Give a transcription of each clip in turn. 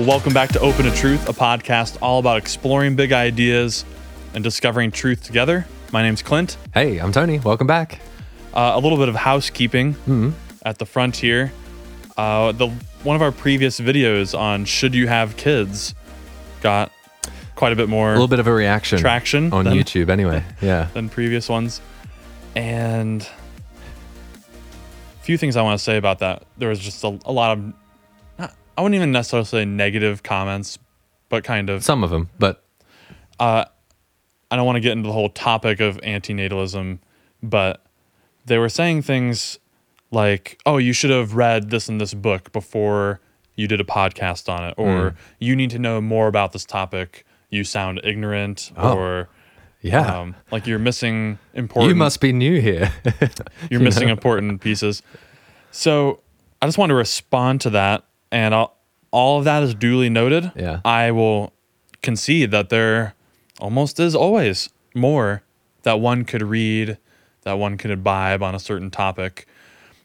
Well, welcome back to Open to Truth, a podcast all about exploring big ideas and discovering truth together. My name's Clint. Hey, I'm Tony. Welcome back. Uh, a little bit of housekeeping Mm-hmm. at the front here. Uh, the one of our previous videos on should you have kids got quite a bit more A little bit of a reaction traction on than- YouTube, anyway. Yeah. than previous ones. And a few things I want to say about that. There was just a, a lot of, I wouldn't even necessarily say negative comments, but kind of. Some of them, but Uh, I don't want to get into the whole topic of antinatalism, but they were saying things like, oh, you should have read this and this book before you did a podcast on it, or you need to know more about this topic. You sound ignorant, Oh. or yeah. um, like you're missing important you must be new here. you're missing important pieces. So I just want to respond to that, and I'll, all of that is duly noted. Yeah. I will concede that there almost is always more that one could read, that one could imbibe on a certain topic,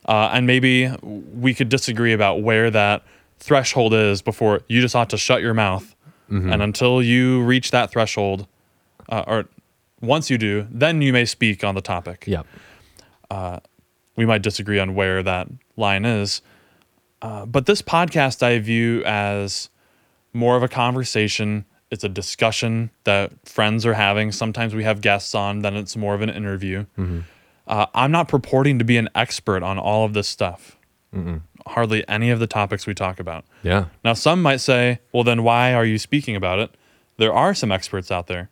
uh, and maybe we could disagree about where that threshold is before you just ought to shut your mouth, and until you reach that threshold, uh, or once you do, then you may speak on the topic yep. we might disagree on where that line is. Uh, but this podcast I view as more of a conversation. It's a discussion that friends are having. Sometimes we have guests on, then it's more of an interview. Uh, I'm not purporting to be an expert on all of this stuff. Hardly any of the topics we talk about. Yeah. Now, some might say, well, then why are you speaking about it? There are some experts out there.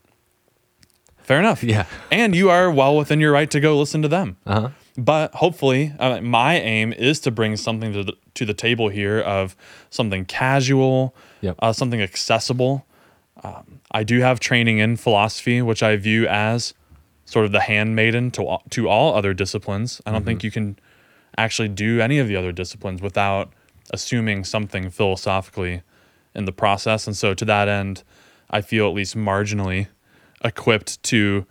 Fair enough. Yeah. And you are well within your right to go listen to them. Uh huh. But hopefully, uh, my aim is to bring something to the, to the table here of something casual, Yep. uh, something accessible. Um, I do have training in philosophy, which I view as sort of the handmaiden to to all other disciplines. I don't think you can actually do any of the other disciplines without assuming something philosophically in the process. And so, to that end, I feel at least marginally equipped to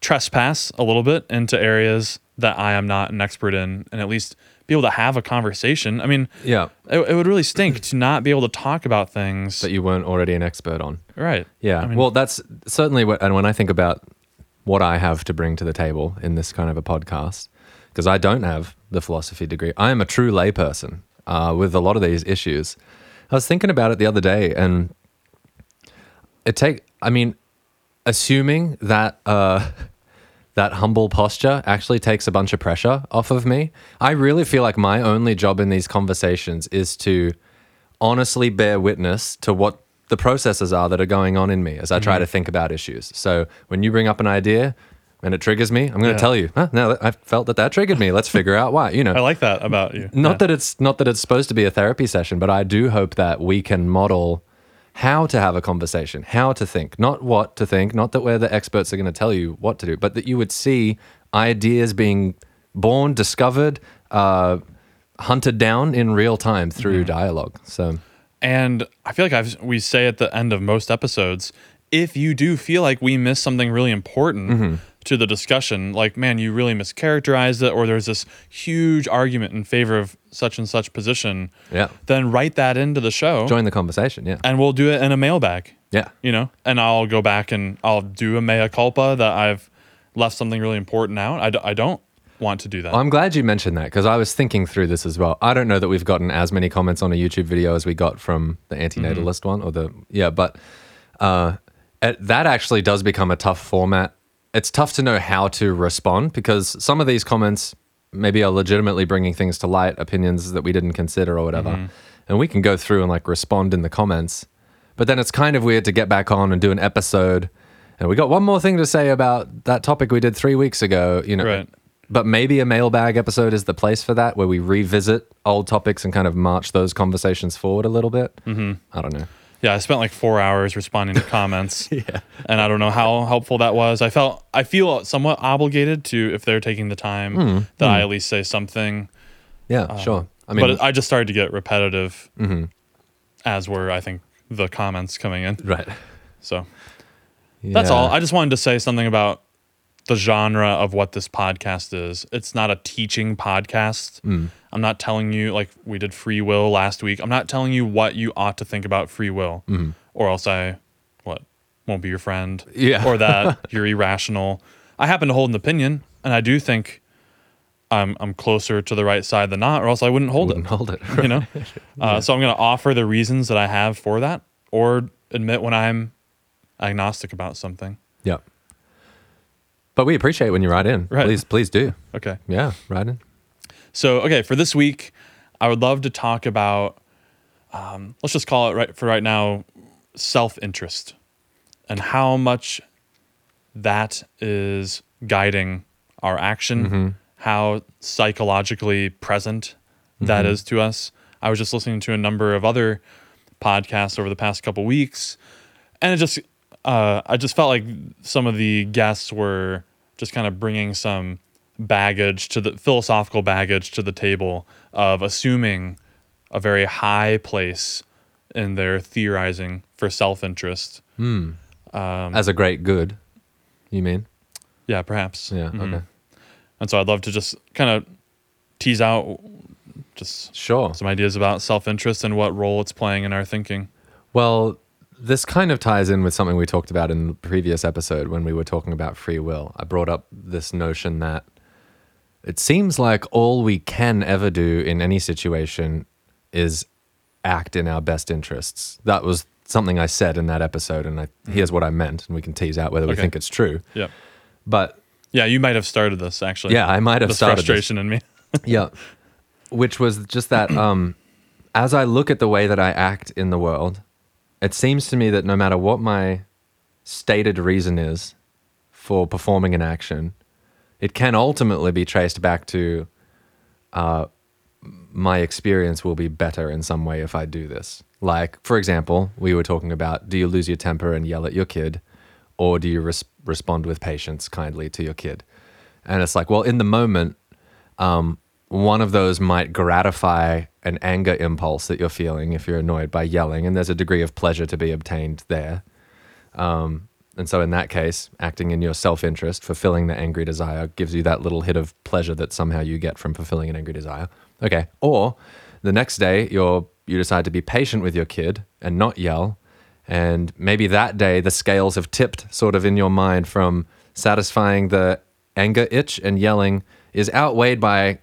trespass a little bit into areas that I am not an expert in and at least be able to have a conversation. I mean, Yeah. it, it would really stink to not be able to talk about things. That you weren't already an expert on. right. Yeah. I mean, well, that's certainly what, and when I think about what I have to bring to the table in this kind of a podcast, because I don't have the philosophy degree, I am a true layperson uh, with a lot of these issues. I was thinking about it the other day, and it take. I mean, assuming that uh, that humble posture actually takes a bunch of pressure off of me. I really feel like my only job in these conversations is to honestly bear witness to what the processes are that are going on in me as I try mm-hmm. to think about issues. So when you bring up an idea and it triggers me, I'm going to Yeah. tell you, huh, no, I felt that that triggered me. Let's figure out why. You know, I like that about you. not Yeah. that it's not that it's supposed to be a therapy session, but I do hope that we can model how to have a conversation, how to think, not what to think, not that we're the experts are going to tell you what to do, but that you would see ideas being born, discovered, uh, hunted down in real time through Mm-hmm. dialogue. So And I feel like I've, we say at the end of most episodes, if you do feel like we missed something really important Mm-hmm. To the discussion, like, man, you really mischaracterized it, or there's this huge argument in favor of such and such position, yeah, then write that into the show join the conversation. Yeah, and we'll do it in a mailbag, yeah, you know? And I'll go back and I'll do a mea culpa that I've left something really important out. I, d- I don't want to do that. I'm glad you mentioned that because I was thinking through this as well. I don't know that we've gotten as many comments on a YouTube video as we got from the antinatalist one or the yeah, but uh, that actually does become a tough format. It's tough to know how to respond because some of these comments maybe are legitimately bringing things to light, opinions that we didn't consider or whatever, and we can go through and like respond in the comments. But then it's kind of weird to get back on and do an episode. And we got one more thing to say about that topic we did three weeks ago. You know, Right. but maybe a mailbag episode is the place for that, where we revisit old topics and kind of march those conversations forward a little bit. Mm-hmm. I don't know. Yeah, I spent like four hours responding to comments. yeah. And I don't know how helpful that was. I felt I feel somewhat obligated to if they're taking the time Hmm. that I at least say something. Yeah, sure. I mean, but I just started to get repetitive as were I think the comments coming in. right. So that's all. I just wanted to say something about the genre of what this podcast is. It's not a teaching podcast. Hmm. I'm not telling you like we did free will last week. I'm not telling you what you ought to think about free will, or else I what won't be your friend, Yeah. or that you're irrational. I happen to hold an opinion, and I do think I'm I'm closer to the right side than not, or else I wouldn't hold Wouldn't it. hold it. You know, uh, so I'm going to offer the reasons that I have for that, or admit when I'm agnostic about something. Yep. But we appreciate when you write in. Right. Please, please do. Okay. Yeah, write in. So, okay, for this week, I would love to talk about, um, let's just call it right for right now, self interest and how much that is guiding our action, how psychologically present that is to us. I was just listening to a number of other podcasts over the past couple weeks, and it just, uh, I just felt like some of the guests were just kind of bringing some baggage to the philosophical baggage to the table of assuming a very high place in their theorizing for self-interest. Um, As a great good, you mean? Yeah, perhaps. Yeah, Mhm. okay. And so I'd love to just kind of tease out just Sure. some ideas about self-interest and what role it's playing in our thinking. Well, this kind of ties in with something we talked about in the previous episode when we were talking about free will. I brought up this notion that it seems like all we can ever do in any situation is act in our best interests. That was something I said in that episode, and I, here's what I meant, and we can tease out whether we think it's true. Yeah. But Yeah, you might have started this actually. yeah, I might have this started this. frustration in me. yeah which was just that um as i look at the way that i act in the world it seems to me that no matter what my stated reason is for performing an action it can ultimately be traced back to uh, my experience will be better in some way if i do this. Like for example we were talking about do you lose your temper and yell at your kid? Or do you res- respond with patience kindly to your kid? And it's like well in the moment um, one of those might gratify an anger impulse that you're feeling if you're annoyed by yelling, and there's a degree of pleasure to be obtained there. Um, and so, in that case, acting in your self interest, fulfilling the angry desire, gives you that little hit of pleasure that somehow you get from fulfilling an angry desire. Okay. Or the next day, you're, you decide to be patient with your kid and not yell. And maybe that day, the scales have tipped sort of in your mind from satisfying the anger itch and yelling is outweighed by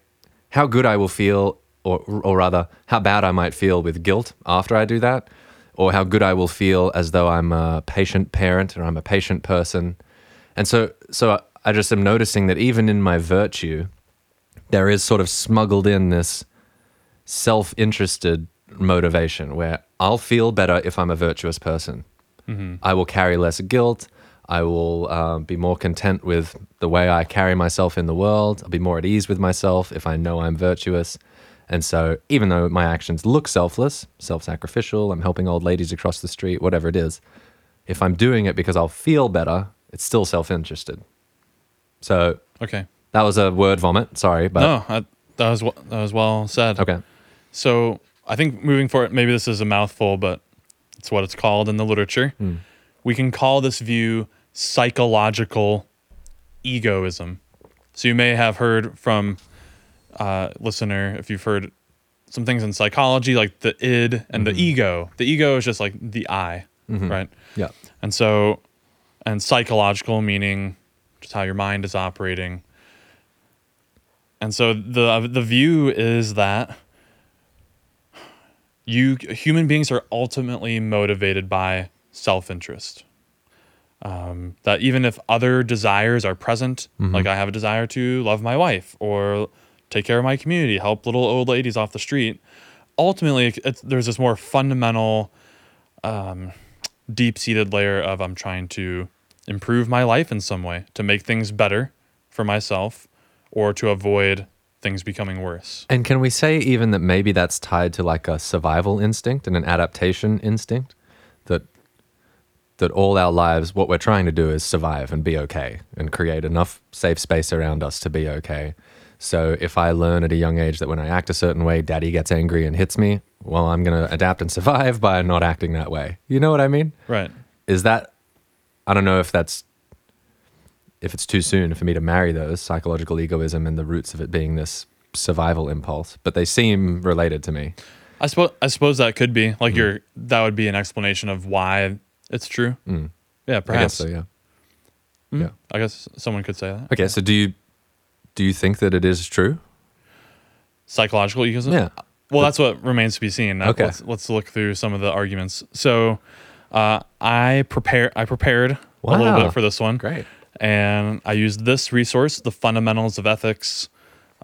how good I will feel, or, or rather, how bad I might feel with guilt after I do that, or how good I will feel as though I'm a patient parent or I'm a patient person. And so, so I just am noticing that even in my virtue, there is sort of smuggled in this self interested motivation where I'll feel better if I'm a virtuous person. I will carry less guilt. I will uh, be more content with the way I carry myself in the world. I'll be more at ease with myself if I know I'm virtuous. And so, even though my actions look selfless, self sacrificial, I'm helping old ladies across the street, whatever it is, if I'm doing it because I'll feel better, it's still self interested. So, Okay. that was a word vomit. Sorry, but no, I, that was that was well said. okay. So I think moving forward, maybe this is a mouthful, but it's what it's called in the literature. Hmm. We can call this view psychological egoism. So you may have heard from uh, listener if you've heard some things in psychology like the id and the ego. The ego is just like the I, right? Yeah. And so, and psychological meaning just how your mind is operating. And so the the view is that you human beings are ultimately motivated by self-interest. Um, that even if other desires are present, like I have a desire to love my wife or take care of my community, help little old ladies off the street, ultimately there's this more fundamental um, deep-seated layer of I'm trying to improve my life in some way to make things better for myself or to avoid things becoming worse. And can we say even that maybe that's tied to like a survival instinct and an adaptation instinct? That that all our lives what we're trying to do is survive and be okay and create enough safe space around us to be okay. So if I learn at a young age that when I act a certain way, daddy gets angry and hits me, well, I'm going to adapt and survive by not acting that way. You know what I mean? Right. Is that I don't know if that's if it's too soon for me to marry those psychological egoism and the roots of it being this survival impulse, but they seem related to me. I suppose I suppose that could be like your that would be an explanation of why it's true. Yeah, Mm. I guess perhaps. so, yeah. Mm, Yeah. I guess someone could say that. Okay, so do you do you think that it is true? Psychological egoism. Yeah. Well, that's what remains to be seen. Okay. Let's, let's look through some of the arguments. So, uh, I prepare. I prepared a little bit for this one. Great. And I used this resource, The Fundamentals of Ethics.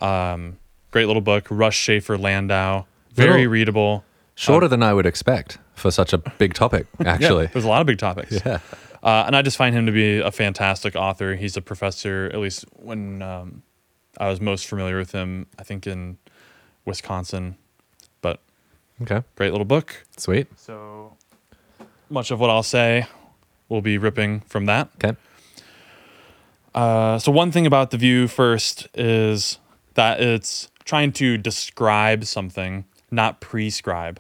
Um, great little book. Russ Shafer-Landau. Very Little- readable. Shorter than I would expect for such a big topic, actually. Yeah, there's a lot of big topics. Yeah. Uh, and I just find him to be a fantastic author. He's a professor, at least when um, I was most familiar with him, I think in Wisconsin. But Okay. great little book. Sweet. So much of what I'll say will be ripping from that. Okay. Uh, so one thing about the view first is that it's trying to describe something, not prescribe.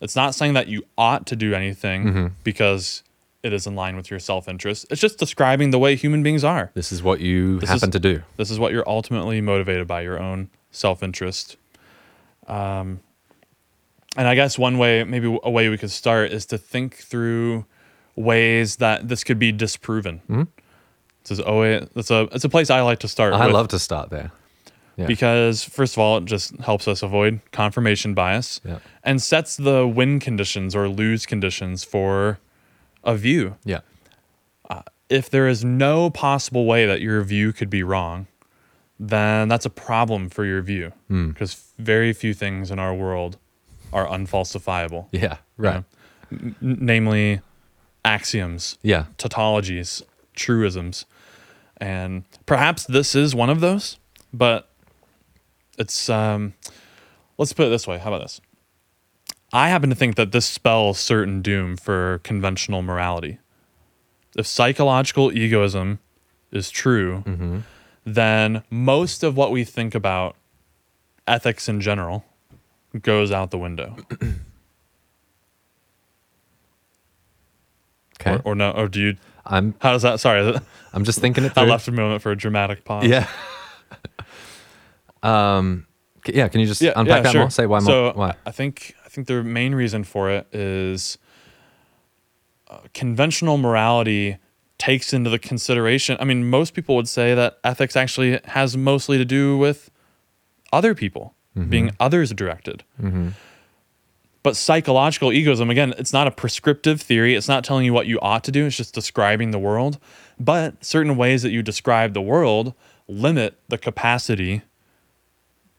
It's not saying that you ought to do anything because it is in line with your self-interest. It's just describing the way human beings are. This is what you This happen is- to do. This is what you're ultimately motivated by your own self-interest. Um, and I guess one way, maybe a way we could start is to think through ways that this could be disproven. Hmm? This is always it's a it's a place I like to start. I with love to start there. Yeah. because first of all, it just helps us avoid confirmation bias Yeah. and sets the win conditions or lose conditions for a view. Yeah. If there is no possible way that your view could be wrong, then that's a problem for your view Hmm. because very few things in our world are unfalsifiable. Yeah. you Right. know? N- namely axioms, Yeah. tautologies, truisms. And perhaps this is one of those, but it's um let's put it this way. How about this? I happen to think that this spells certain doom for conventional morality. If psychological egoism is true, then most of what we think about ethics in general goes out the window. Okay. Or, or no, or do you I'm how does that? Sorry, I'm just thinking it Through. I left a moment for a dramatic pause. Yeah. um. Yeah. Can you just unpack that more? Say why so more? Why? I think think the main reason for it is uh, conventional morality takes into the consideration. I mean, most people would say that ethics actually has mostly to do with other people being others directed. But psychological egoism, again, it's not a prescriptive theory. It's not telling you what you ought to do. It's just describing the world. But certain ways that you describe the world limit the capacity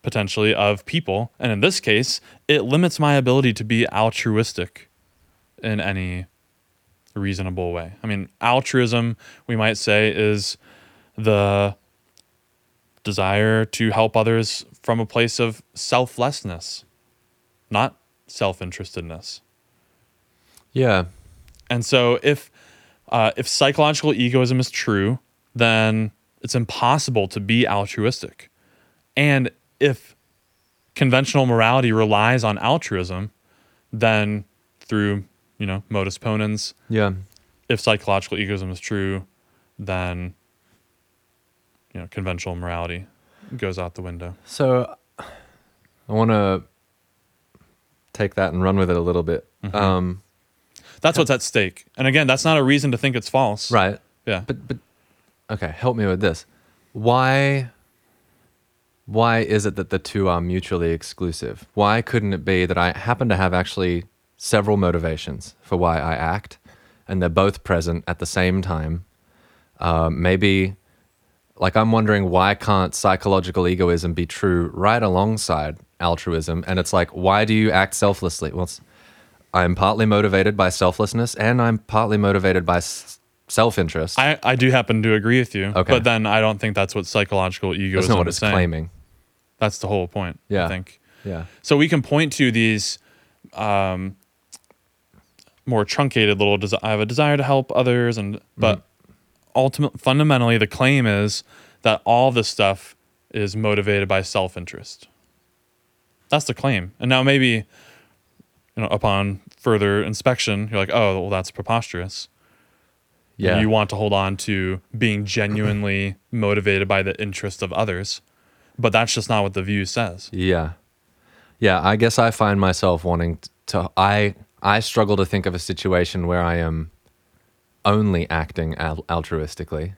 potentially of people. And in this case, it limits my ability to be altruistic in any reasonable way. I mean, altruism, we might say, is the desire to help others from a place of selflessness, not self interestedness. Yeah. And so if uh, if psychological egoism is true, then it's impossible to be altruistic. And if conventional morality relies on altruism, then through, you know, modus ponens, Yeah. if psychological egoism is true, then you know, conventional morality goes out the window. So I want to take that and run with it a little bit. Mm-hmm. Um, That's what's at stake. And again, that's not a reason to think it's false. right. Yeah. But but okay, help me with this. Why why is it that the two are mutually exclusive? Why couldn't it be that I happen to have actually several motivations for why I act, and they're both present at the same time? Uh, maybe, like, I'm wondering why can't psychological egoism be true right alongside altruism? And it's like, why do you act selflessly? Well, I'm partly motivated by selflessness, and I'm partly motivated by s- self-interest. I, I do happen to agree with you. Okay. But then I don't think that's what psychological egoism That's not what is it's saying. claiming. That's the whole point. Yeah. I think. Yeah. So we can point to these um, more truncated little. Desi- I have a desire to help others, and but ultimately, fundamentally, the claim is that all this stuff is motivated by self-interest. That's the claim. And now maybe, you know, upon further inspection, you're like, oh, well, that's preposterous. Yeah. And you want to hold on to being genuinely motivated by the interest of others. But that's just not what the view says. Yeah. Yeah, I guess I find myself wanting to I I struggle to think of a situation where I am only acting al- altruistically.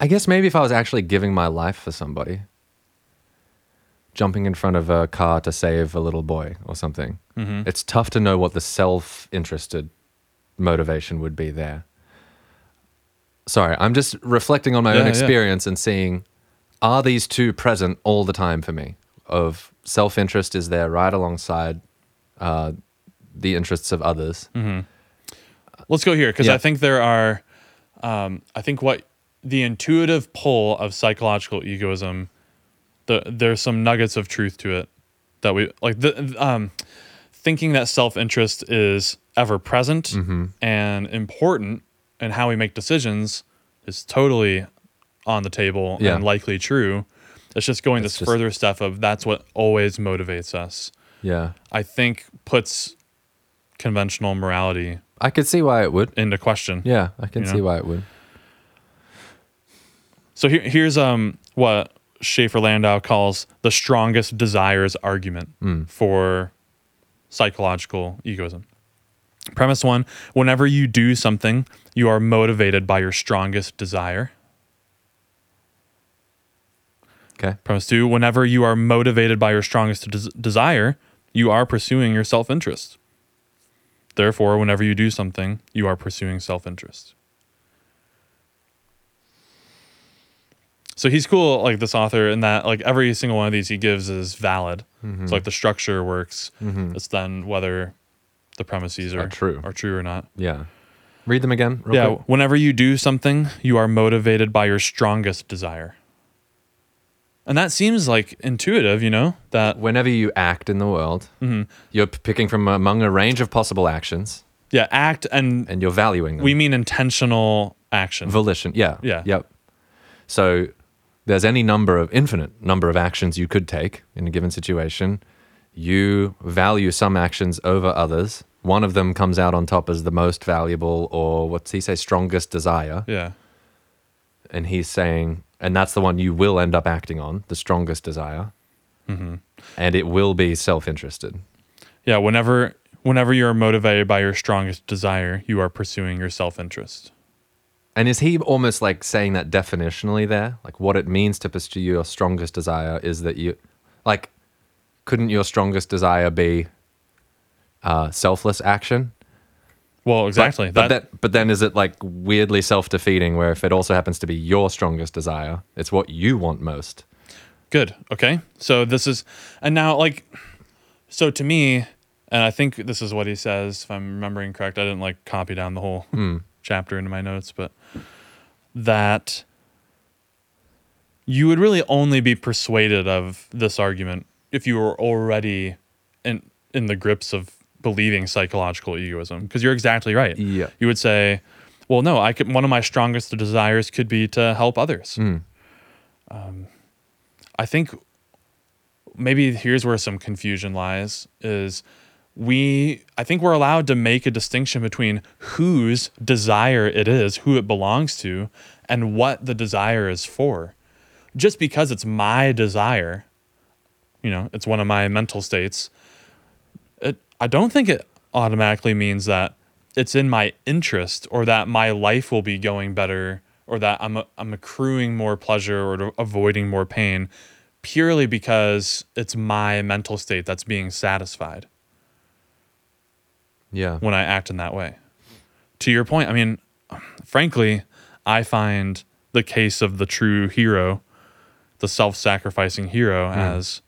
I guess maybe if I was actually giving my life for somebody, jumping in front of a car to save a little boy or something. Mm-hmm. It's tough to know what the self-interested motivation would be there. Sorry, I'm just reflecting on my Yeah, own yeah. experience and seeing are these two present all the time for me? Of self interest is there right alongside uh, the interests of others. Let's go here because Yeah. I think there are, um, I think what the intuitive pull of psychological egoism, the, there's some nuggets of truth to it that we like. The um, thinking that self interest is ever present Mm-hmm. and important in how we make decisions is totally on the table Yeah. and likely true. It's just going It's this just- further stuff of that's what always motivates us. Yeah. I think puts conventional morality I could see why it would. into question. Yeah, I can see know? why it would. So here, here's um what Shafer-Landau calls the strongest desires argument for psychological egoism. Premise one: Whenever you do something, you are motivated by your strongest desire. Okay. Premise two: Whenever you are motivated by your strongest des- desire, you are pursuing your self-interest. Therefore, whenever you do something, you are pursuing self-interest. So he's cool, like this author, in that like every single one of these he gives is valid. Mm-hmm. So like the structure works. Mm-hmm. It's then whether the premises Are are, true. are true or not. Yeah. Read them again. Real yeah. quick. Whenever you do something, you are motivated by your strongest desire. And that seems like intuitive, you know, that Whenever you act in the world, Mm-hmm. you're picking from among a range of possible actions yeah, act and and you're valuing them. we mean intentional action. Volition. Yeah. Yeah. Yep. So there's any number of infinite number of actions you could take in a given situation. You value some actions over others. One of them comes out on top as the most valuable, or what's he say, strongest desire. yeah. And he's saying, and that's the one you will end up acting on, the strongest desire. Mm-hmm. And it will be self interested. Yeah, whenever whenever you're motivated by your strongest desire, you are pursuing your self-interest. And is he almost like saying that definitionally there? Like what it means to pursue your strongest desire is that you, like, couldn't your strongest desire be uh, selfless action? Well, exactly. But, that, that, but then is it like weirdly self defeating where if it also happens to be your strongest desire, it's what you want most? Good. Okay. So this is, and now like, so to me, and I think this is what he says, if I'm remembering correct. I didn't like copy down the whole hmm. chapter into my notes, but that you would really only be persuaded of this argument if you were already in in the grips of believing psychological egoism. Because you're exactly right. Yeah. You would say, well, no, I could. One of my strongest desires could be to help others. Um, I think maybe here's where some confusion lies is we I think we're allowed to make a distinction between whose desire it is, who it belongs to, and what the desire is for. Just because it's my desire, you know, it's one of my mental states, I don't think it automatically means that it's in my interest or that my life will be going better or that I'm, I'm accruing more pleasure or avoiding more pain purely because it's my mental state that's being satisfied Yeah. when I act in that way. To your point, I mean, frankly, I find the case of the true hero, the self sacrificing hero, as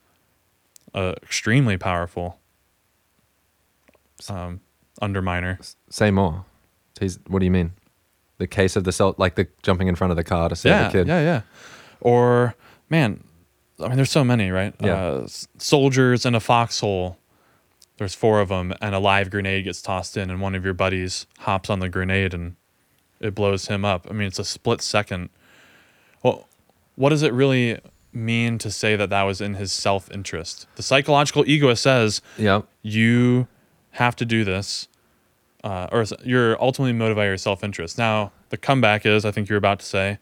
uh, extremely powerful um, underminer. Say more. He's, what do you mean? The case of the self, like the jumping in front of the car to save yeah, a kid. yeah, yeah. Or, man, I mean, there's so many, right? Yeah. Uh, soldiers in a foxhole. There's four of them, and a live grenade gets tossed in, and one of your buddies hops on the grenade and it blows him up. I mean, it's a split second. Well, what does it really mean to say that that was in his self interest? The psychological egoist says, Yep. you have to do this, uh, or you're ultimately motivated by your self interest. Now, the comeback is, I think you're about to say,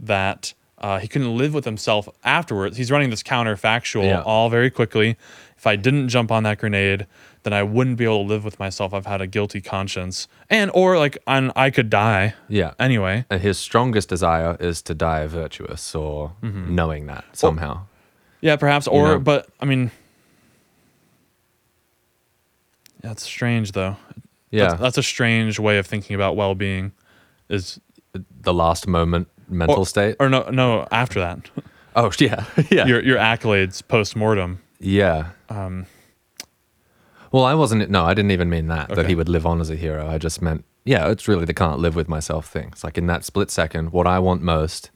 that Uh, he couldn't live with himself afterwards. He's running this counterfactual Yeah. all very quickly. If I didn't jump on that grenade, then I wouldn't be able to live with myself. I've had a guilty conscience, and or like i I could die Yeah. anyway. And his strongest desire is to die virtuous or Mm-hmm. knowing that somehow. Yeah, perhaps. Or, know? but I mean, it's strange though. yeah. That's, that's a strange way of thinking about well-being. Is the last moment mental or, state. or no, no. After that, oh, yeah. yeah. your your accolades post mortem. yeah. Um, Well, I wasn't. No, I didn't even mean that. That he would live on as a hero. I just meant, yeah, it's really the can't live with myself thing. It's like in that split second, what I want most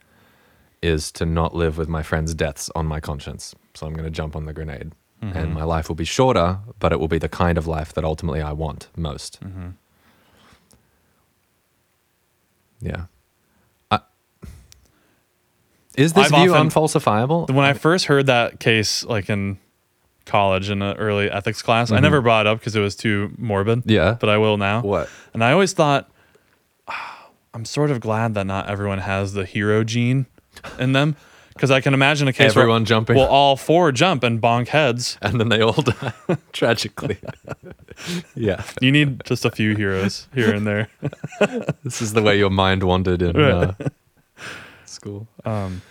is to not live with my friends' deaths on my conscience. So I'm going to jump on the grenade, Mm-hmm. and my life will be shorter, but it will be the kind of life that ultimately I want most. Mm-hmm. Yeah. I, is this I've view often- unfalsifiable? when I first heard that case, like in college in an early ethics class, I never brought it up because it was too morbid. Mm-hmm. Yeah. but I will now. What? And I always thought, "Ah, I'm sort of glad that not everyone has the hero gene in them, because I can imagine a case Everyone where jumping. well, all four jump and bonk heads. and then they all die tragically. yeah. You need just a few heroes here and there. This is the way your mind wandered in uh, school. Um,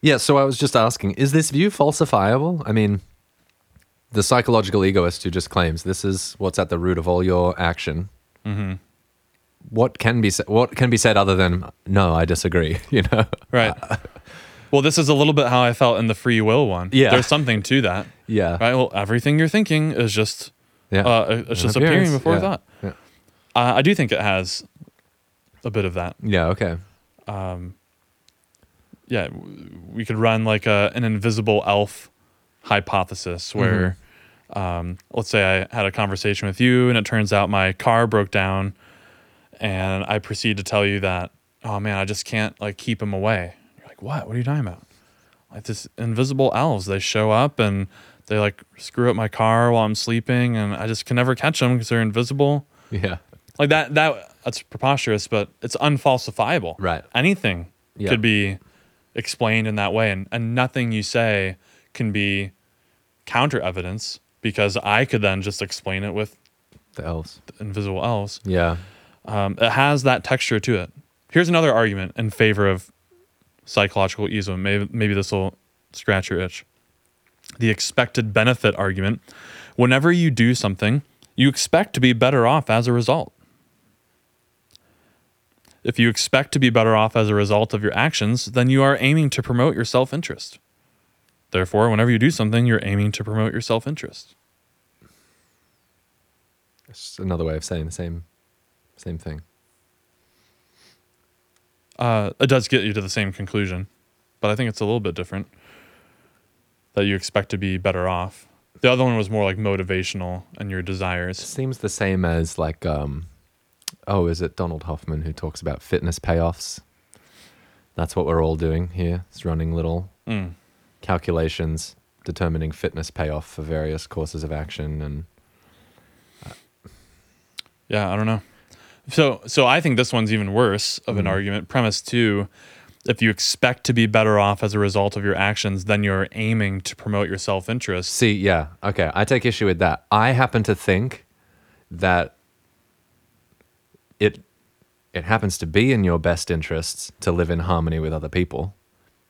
Yeah, so I was just asking, is this view falsifiable? I mean, the psychological egoist who just claims this is what's at the root of all your action. Mm-hmm. What can be what can be said other than no, I disagree. You know, right. Well, this is a little bit how I felt in the free will one. Yeah. There's something to that. yeah, Right. Well, everything you're thinking is just yeah, uh, it's just appearing before yeah, thought. yeah. Uh, I do think it has a bit of that. yeah. Okay, Um, yeah, we could run like a an invisible elf hypothesis where, um, let's say I had a conversation with you and it turns out my car broke down, and I proceed to tell you that, oh man, I just can't like keep him away. What? What are you talking about? Like this invisible elves, they show up and they like screw up my car while I'm sleeping, and I just can never catch them because they're invisible. yeah, Like that that that's preposterous, but it's unfalsifiable. Right. Anything Yeah. could be explained in that way and, and nothing you say can be counter evidence because I could then just explain it with the elves. invisible elves. Yeah, Um, it has that texture to it. Here's another argument in favor of psychological egoism. Maybe maybe this will scratch your itch. The expected benefit argument. Whenever you do something, you expect to be better off as a result. If you expect to be better off as a result of your actions, then you are aiming to promote your self interest. Therefore, whenever you do something, you're aiming to promote your self interest. it's another way of saying the same, same thing. Uh, it does get you to the same conclusion, but I think it's a little bit different. That you expect to be better off. The other one was more like motivational and your desires. Seems the same as like, um, oh, is it Donald Hoffman who talks about fitness payoffs? That's what we're all doing here. It's running little Mm. calculations determining fitness payoff for various courses of action and Yeah, I don't know. So, so I think this one's even worse of an Mhm. argument. Premise two: if you expect to be better off as a result of your actions, then you're aiming to promote your self interest. see yeah okay i take issue with that i happen to think that it it happens to be in your best interests to live in harmony with other people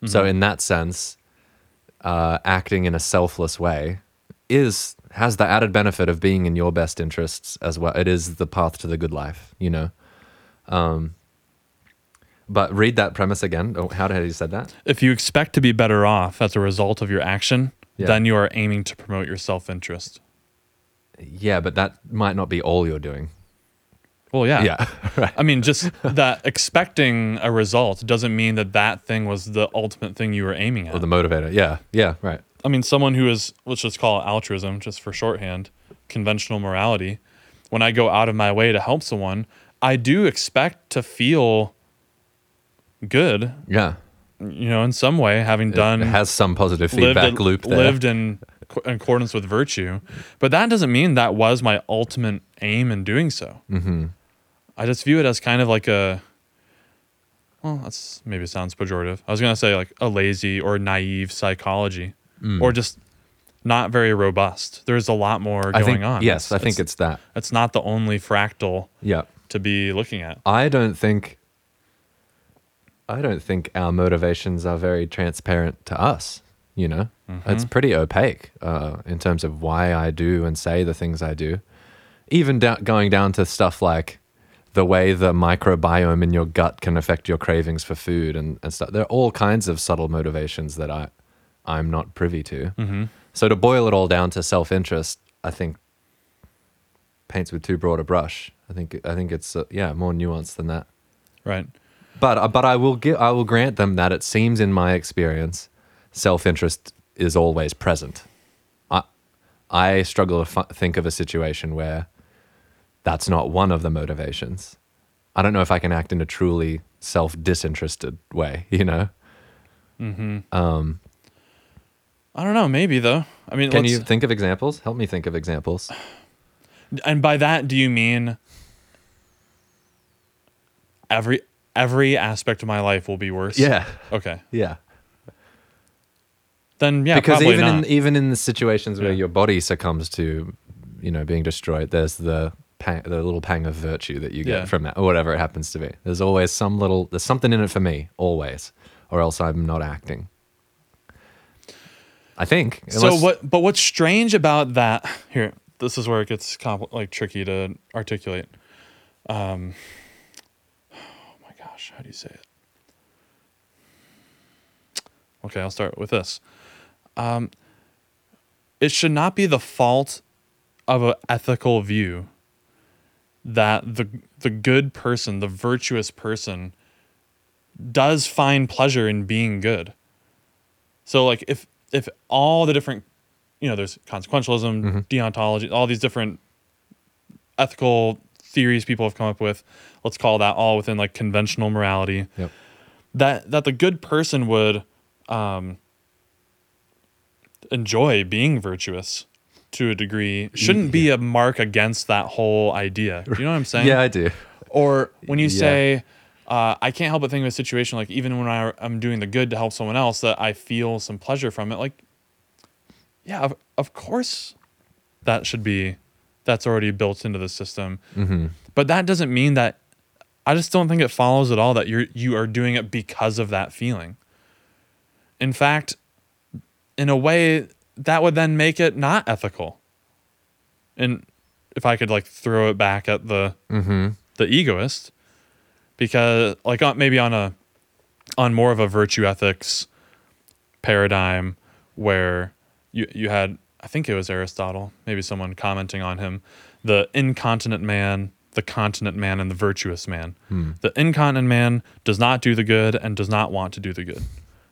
so in that sense uh, acting in a selfless way is has the added benefit of being in your best interests as well it is the path to the good life you know um, but read that premise again oh, how did you said that If you expect to be better off as a result of your action, Yeah. then you are aiming to promote your self interest. yeah but that might not be all you're doing Well, yeah. yeah right I mean, just that expecting a result doesn't mean that that thing was the ultimate thing you were aiming at. Or the motivator. Yeah. Yeah. Right. I mean, someone who is, let's just call it altruism, just for shorthand, conventional morality. When I go out of my way to help someone, I do expect to feel good, Yeah. you know, in some way, having done has some positive feedback loop there. lived in, in accordance with virtue. But that doesn't mean that was my ultimate aim in doing so. hmm I just view it as kind of like a well, that's maybe sounds pejorative. I was gonna say like a lazy or naive psychology, Mm. or just not very robust. There's a lot more going I think on. yes, I think it's that. it's not the only fractal Yeah. to be looking at. I don't think I don't think our motivations are very transparent to us. You know, it's pretty opaque uh, in terms of why I do and say the things I do. Even da- going down to stuff like the way the microbiome in your gut can affect your cravings for food and, and stuff. There are all kinds of subtle motivations that I I'm not privy to. Mm-hmm. So to boil it all down to self interest, I think paints with too broad a brush. I think I think it's uh, yeah more nuanced than that. Right. But uh, but I will give I will grant them that it seems in my experience, self interest is always present. I I struggle to f- think of a situation where that's not one of the motivations. I don't know if I can act in a truly self disinterested way. You know, Mm-hmm. um, I don't know. Maybe though. I mean, can you think of examples? Help me think of examples. and by that, do you mean every every aspect of my life will be worse? Yeah, Okay. yeah. Then yeah, because probably even not. in even in the situations where Yeah. your body succumbs to, you know, being destroyed, there's the pang, the little pang of virtue that you get Yeah. from that, or whatever it happens to be. There's always some little, there's something in it for me, always, or else I'm not acting. I think. so what? But what's strange about that? Here, this is where it gets compl- like tricky to articulate. Um. Oh my gosh, how do you say it? Okay, I'll start with this. Um, it should not be the fault of an ethical view that the the good person, the virtuous person, does find pleasure in being good. So like if if all the different you know there's consequentialism, Mhm. deontology, all these different ethical theories people have come up with, let's call that all within like conventional morality. Yep. That that the good person would um enjoy being virtuous to a degree shouldn't be a mark against that whole idea. Do you know what I'm saying? Yeah, I do. Or when you Yeah. say, uh, I can't help but think of a situation like even when I, I'm doing the good to help someone else, that I feel some pleasure from it. Like, yeah, of, of course that should be, that's already built into the system. hmm But that doesn't mean that, I just don't think it follows at all that you're, you are doing it because of that feeling. In fact, in a way, that would then make it not ethical. And if I could like throw it back at the, hmm the egoist because like on, maybe on a on more of a virtue ethics paradigm where you you had I think it was Aristotle maybe someone commenting on him the incontinent man the continent man and the virtuous man Hmm. the incontinent man does not do the good and does not want to do the good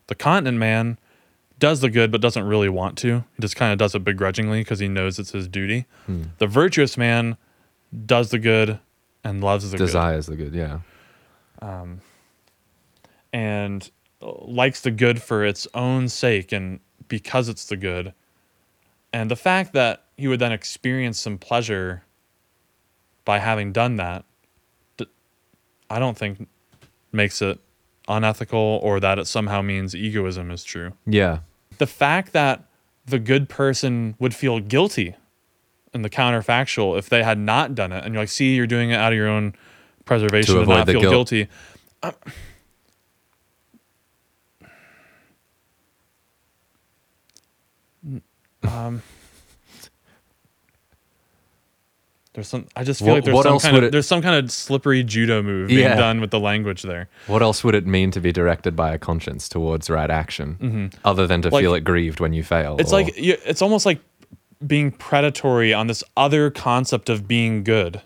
the continent man does the good but doesn't really want to he just kind of does it begrudgingly because he knows it's his duty Hmm. the virtuous man does the good and loves the good Desires the good. Yeah. Um, and likes the good for its own sake and because it's the good. And the fact that he would then experience some pleasure by having done that, I don't think makes it unethical or that it somehow means egoism is true. Yeah. The fact that the good person would feel guilty in the counterfactual if they had not done it, and you're like, see, you're doing it out of your own preservation To to, avoid not feel guilt. guilty. Uh, um, there's some. I just feel What- like there's some kind of it- there's some kind of slippery judo move being Yeah. done with the language there. What else would it mean to be directed by a conscience towards right action, hmm other than to Like- feel aggrieved when you fail? It's or- like it's almost like being predatory on this other concept of being good.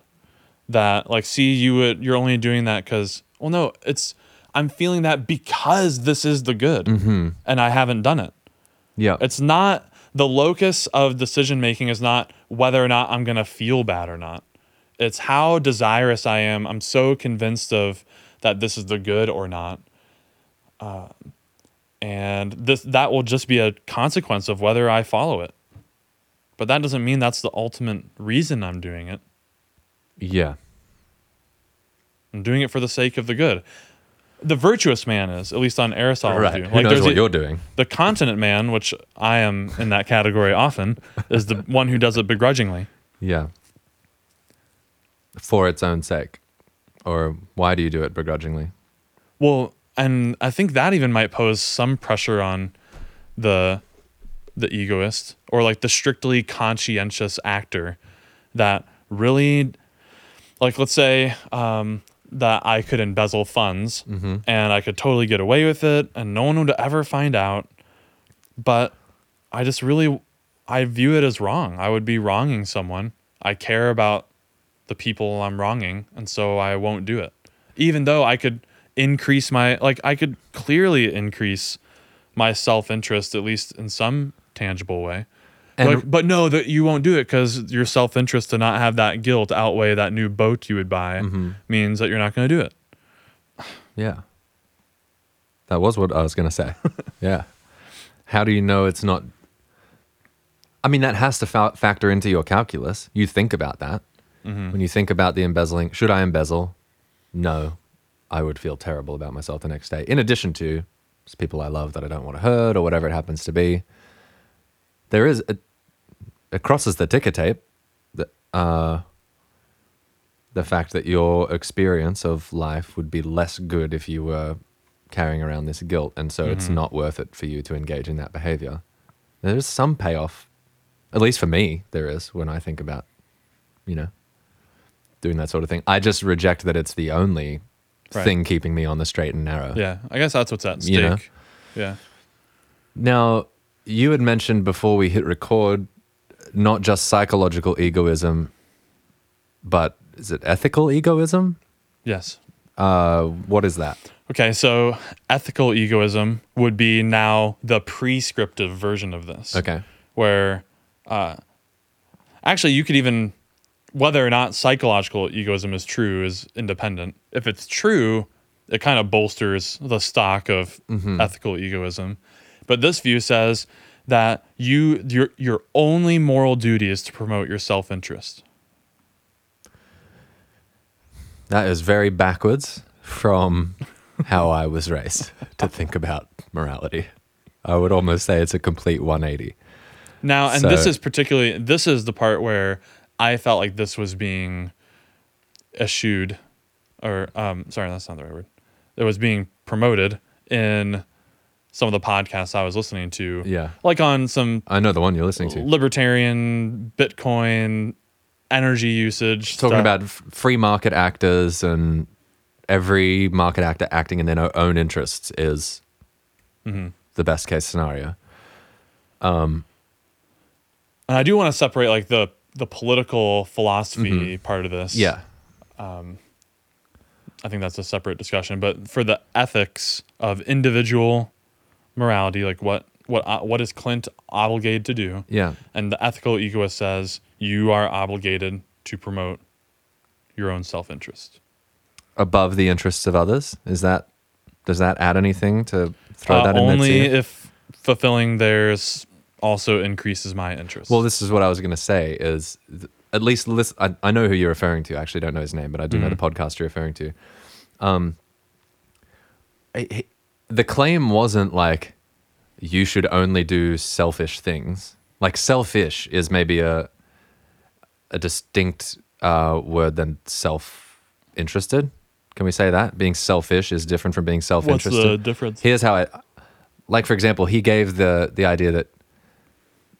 That like, see, you would you're only doing that because well, no, it's I'm feeling that because this is the good, Mhm. and I haven't done it. yeah. It's not the locus of decision making is not whether or not I'm gonna feel bad or not. It's how desirous I am. I'm so convinced of that this is the good or not. Um, and this that will just be a consequence of whether I follow it. But that doesn't mean that's the ultimate reason I'm doing it. Yeah. I'm doing it for the sake of the good. the virtuous man is, at least on Aristotle's right. view. Who knows what the- you're doing? the continent man, which I am in that category often, is the one who does it begrudgingly. Yeah. For its own sake. Or why do you do it begrudgingly? Well, and I think that even might pose some pressure on the the egoist or like the strictly conscientious actor that really like let's say um, that I could embezzle funds and I could totally get away with it and no one would ever find out but I just really I view it as wrong. I would be wronging someone. I care about the people I'm wronging and so I won't do it. Even though I could increase my like I could clearly increase my self-interest at least in some tangible way. And- but, but no, that you won't do it because your self-interest to not have that guilt outweigh that new boat you would buy mm-hmm. means that you're not going to do it. Yeah. That was what I was going to say. yeah. How do you know it's not? I mean, that has to fa- factor into your calculus. You think about that. Mm-hmm. When you think about the embezzling, should I embezzle? No. I would feel terrible about myself the next day. In addition to people I love that I don't want to hurt or whatever it happens to be. There is, a, it crosses the ticker tape. The, uh, the fact that your experience of life would be less good if you were carrying around this guilt and so it's not worth it for you to engage in that behavior there's some payoff at least for me there is when i think about you know doing that sort of thing i just reject that it's the only Right. thing keeping me on the straight and narrow Yeah, I guess that's what's at stake. You know? Yeah. Now, you had mentioned before we hit record not just psychological egoism, but is it ethical egoism? Yes. Uh, what is that? Okay, so ethical egoism would be now the prescriptive version of this. Okay. Where uh, actually you could even whether or not psychological egoism is true is independent. If it's true, it kind of bolsters the stock of ethical egoism. But this view says that you your your only moral duty is to promote your self-interest. That is very backwards from how I was raised to think about morality. I would almost say it's a complete 180. Now, and this is particularly this is the part where I felt like this was being eschewed, or um, sorry, that's not the right word. It was being promoted in some of the podcasts I was listening to. Yeah. like on some I know the one you're listening to. libertarian Bitcoin energy usage. Talking stuff. about f- free market actors and every market actor acting in their own interests is the best case scenario. Um and I do want to separate like the the political philosophy part of this. Yeah. Um I think that's a separate discussion. But for the ethics of individual morality, like what what uh, what is Clint obligated to do? Yeah. And the ethical egoist says you are obligated to promote your own self interest. Above the interests of others. Is that does that add anything to throw that in Uh, only there? if fulfilling theirs also increases my interest. Well, this is what I was going to say. Is th- at least listen, I, I know who you're referring to. I actually don't know his name, but I do know the podcast you're referring to. Um, he- the claim wasn't like you should only do selfish things. Like selfish is maybe a a distinct uh, word than self-interested. Can we say that being selfish is different from being self-interested? What's the difference? here's how I like for example he gave the the idea that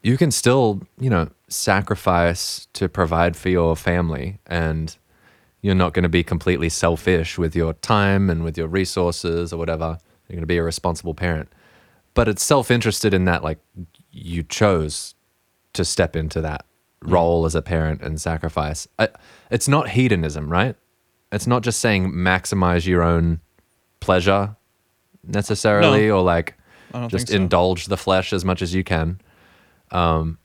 you can still you know sacrifice to provide for your family and you're not going to be completely selfish with your time and with your resources or whatever you're going to be a responsible parent but it's self-interested in that like you chose to step into that mm. role as a parent and sacrifice I, it's not hedonism right it's not just saying maximize your own pleasure necessarily No. or like just so. indulge the flesh as much as you can um,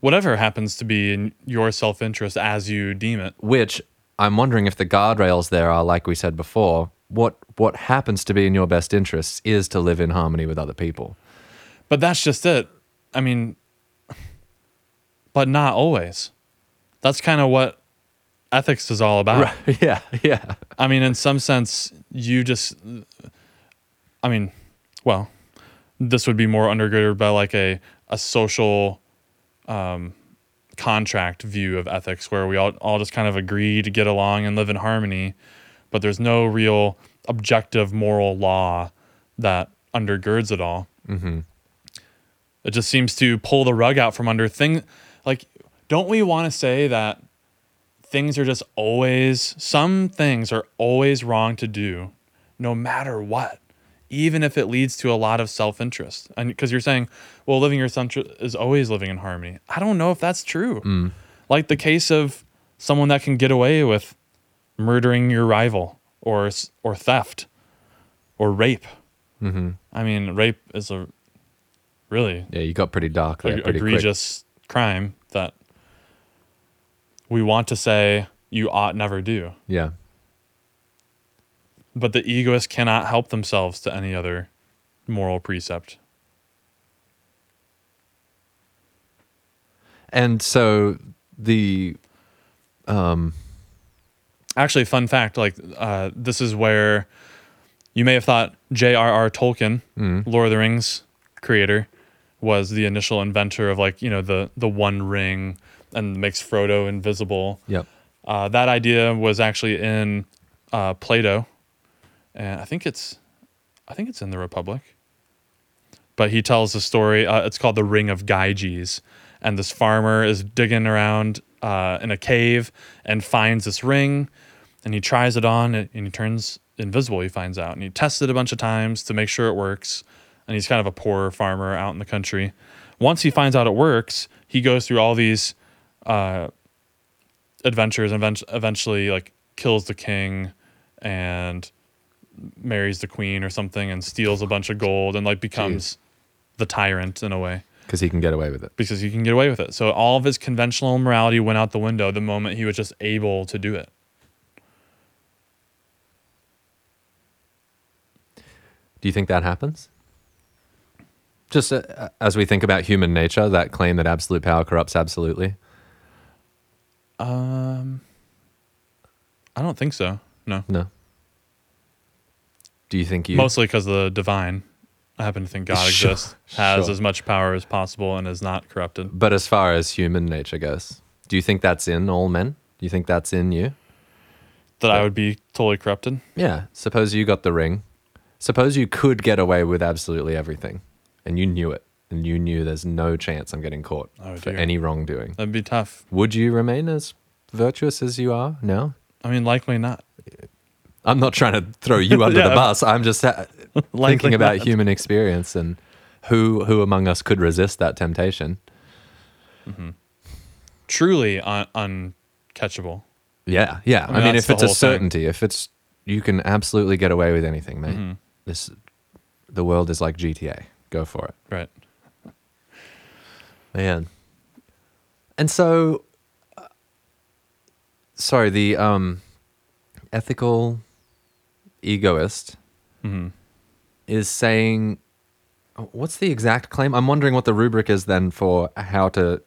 Whatever happens to be in your self interest as you deem it. which i'm wondering if the guardrails there are like we said before what what happens to be in your best interests is to live in harmony with other people But that's just it. I mean, but not always. That's kind of what ethics is all about. Right. Yeah. Yeah. I mean, in some sense, you just, I mean, well, this would be more undergirded by like a a social um, contract view of ethics, where we all all just kind of agree to get along and live in harmony, but there's no real objective moral law that undergirds it all. Mm-hmm. It just seems to pull the rug out from under thing. Like, don't we want to say that things are just always some things are always wrong to do, no matter what, even if it leads to a lot of self-interest. And because you're saying, well, living your self is always living in harmony. I don't know if that's true. Like the case of someone that can get away with murdering your rival or or theft or rape. Mm-hmm. I mean, rape is a really Yeah, you got pretty dark there. pretty quick. egregious crime that we want to say you ought never do. Yeah. But the egoists cannot help themselves to any other moral precept. And so the um Actually, fun fact like, uh, this is where you may have thought J.R.R. Tolkien, mm, Lord of the Rings creator, was the initial inventor of like, you know, the, the one ring and makes Frodo invisible. yep. Uh, that idea was actually in uh, Plato, and I think it's, I think it's in the Republic. But he tells the story. Uh, it's called the Ring of Gyges, and this farmer is digging around uh, in a cave and finds this ring, and he tries it on, and he turns invisible. He finds out, and he tests it a bunch of times to make sure it works. And he's kind of a poor farmer out in the country. Once he finds out it works, he goes through all these uh, adventures and eventually like kills the king and marries the queen or something and steals a bunch of gold and like becomes the tyrant in a way Because he can get away with it. because he can get away with it. So all of his conventional morality went out the window the moment he was just able to do it. Do you think that happens? Just uh, as we think about human nature, that claim that absolute power corrupts absolutely. Um I don't think so. No. No. Do you think you Mostly because the divine. I happen to think God Sure, exists, has sure. as much power as possible, and is not corrupted. But as far as human nature goes, do you think that's in all men? Do you think that's in you? That I would be totally corrupted. Yeah. Suppose you got the ring. Suppose you could get away with absolutely everything and you knew it and you knew there's no chance I'm getting caught Oh, for dear. any wrongdoing. That'd be tough. Would you remain as virtuous as you are now? I mean, likely not. I'm not trying to throw you under Yeah. the bus. I'm just ha- Likely thinking about not. human experience and who who among us could resist that temptation. Truly un- uncatchable. Yeah, yeah. I, mean, mean, if it's a whole thing. certainty, if it's you can absolutely get away with anything, mate. Mhm. This the world is like GTA. Go for it. Right. Man. And so uh, sorry, the um ethical egoist hmm is saying what's the exact claim? I'm wondering what the rubric is then for how to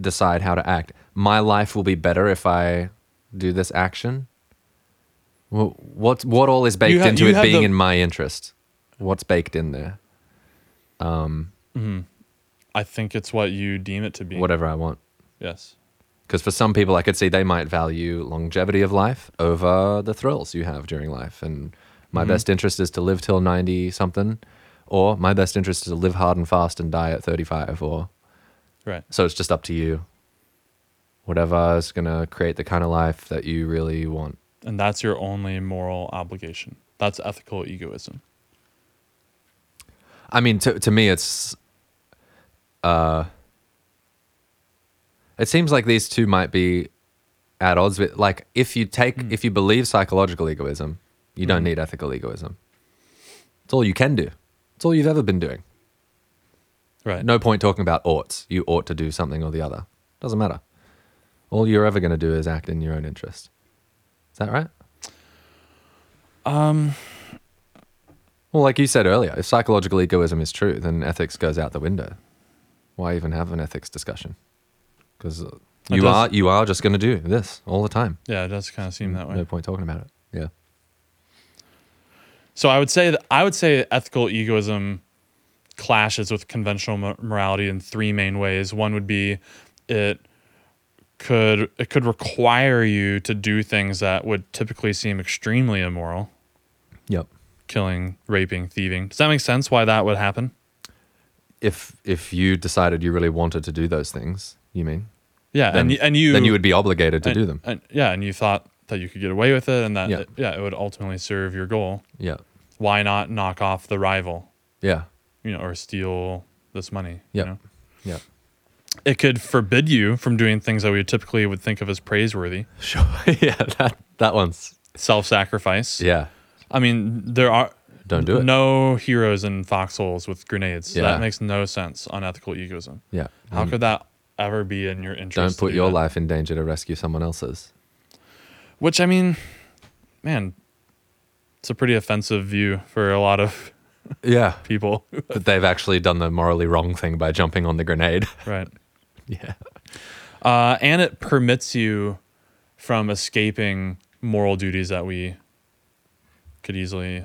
decide how to act. My life will be better if I do this action. Well, what what all is baked ha- into it being the- in my interest? What's baked in there? Um, hmm I think it's what you deem it to be. whatever I want. Yes. Because for some people, I could see they might value longevity of life over the thrills you have during life. And my Mhm. best interest is to live till 90 something, or my best interest is to live hard and fast and die at 35. Or Right. so it's just up to you. Whatever is going to create the kind of life that you really want. And that's your only moral obligation. That's ethical egoism. I mean, to to me, it's. Uh, it seems like these two might be at odds with. Like, if you take, if you believe psychological egoism, you don't Mhm. need ethical egoism. It's all you can do. It's all you've ever been doing. Right. No point talking about oughts. You ought to do something or the other. Doesn't matter. All you're ever going to do is act in your own interest. That right? Um. Well, like you said earlier, if psychological egoism is true, then ethics goes out the window. Why even have an ethics discussion? Because You does- are you are just going to do this all the time. Yeah, it does kind of seem that way. No point talking about it. Yeah. So I would say that I would say ethical egoism clashes with conventional mo- morality in three main ways. One would be it could it could require you to do things that would typically seem extremely immoral, Yep. killing, raping, thieving. Does that make sense why that would happen? If if you decided you really wanted to do those things, you mean? Yeah, Then, and and you then you would be obligated to and- do them. and- yeah, and you thought that you could get away with it and that Yeah. it, yeah, it would ultimately serve your goal. Yeah. Why not knock off the rival, Yeah. you know, or steal this money? Yeah. You know? Yeah. It could forbid you from doing things that we typically would think of as praiseworthy Sure. yeah. That that one's self-sacrifice yeah. i mean there are Don't do it. no heroes in foxholes with grenades Yeah. that makes no sense on ethical egoism Yeah. how Mm. could that ever be in your interest Don't put do your that? life in danger to rescue someone else's. which i mean man it's a pretty offensive view for a lot of Yeah. people That they've actually done the morally wrong thing by jumping on the grenade. right yeah. uh, and it permits you from escaping moral duties that we could easily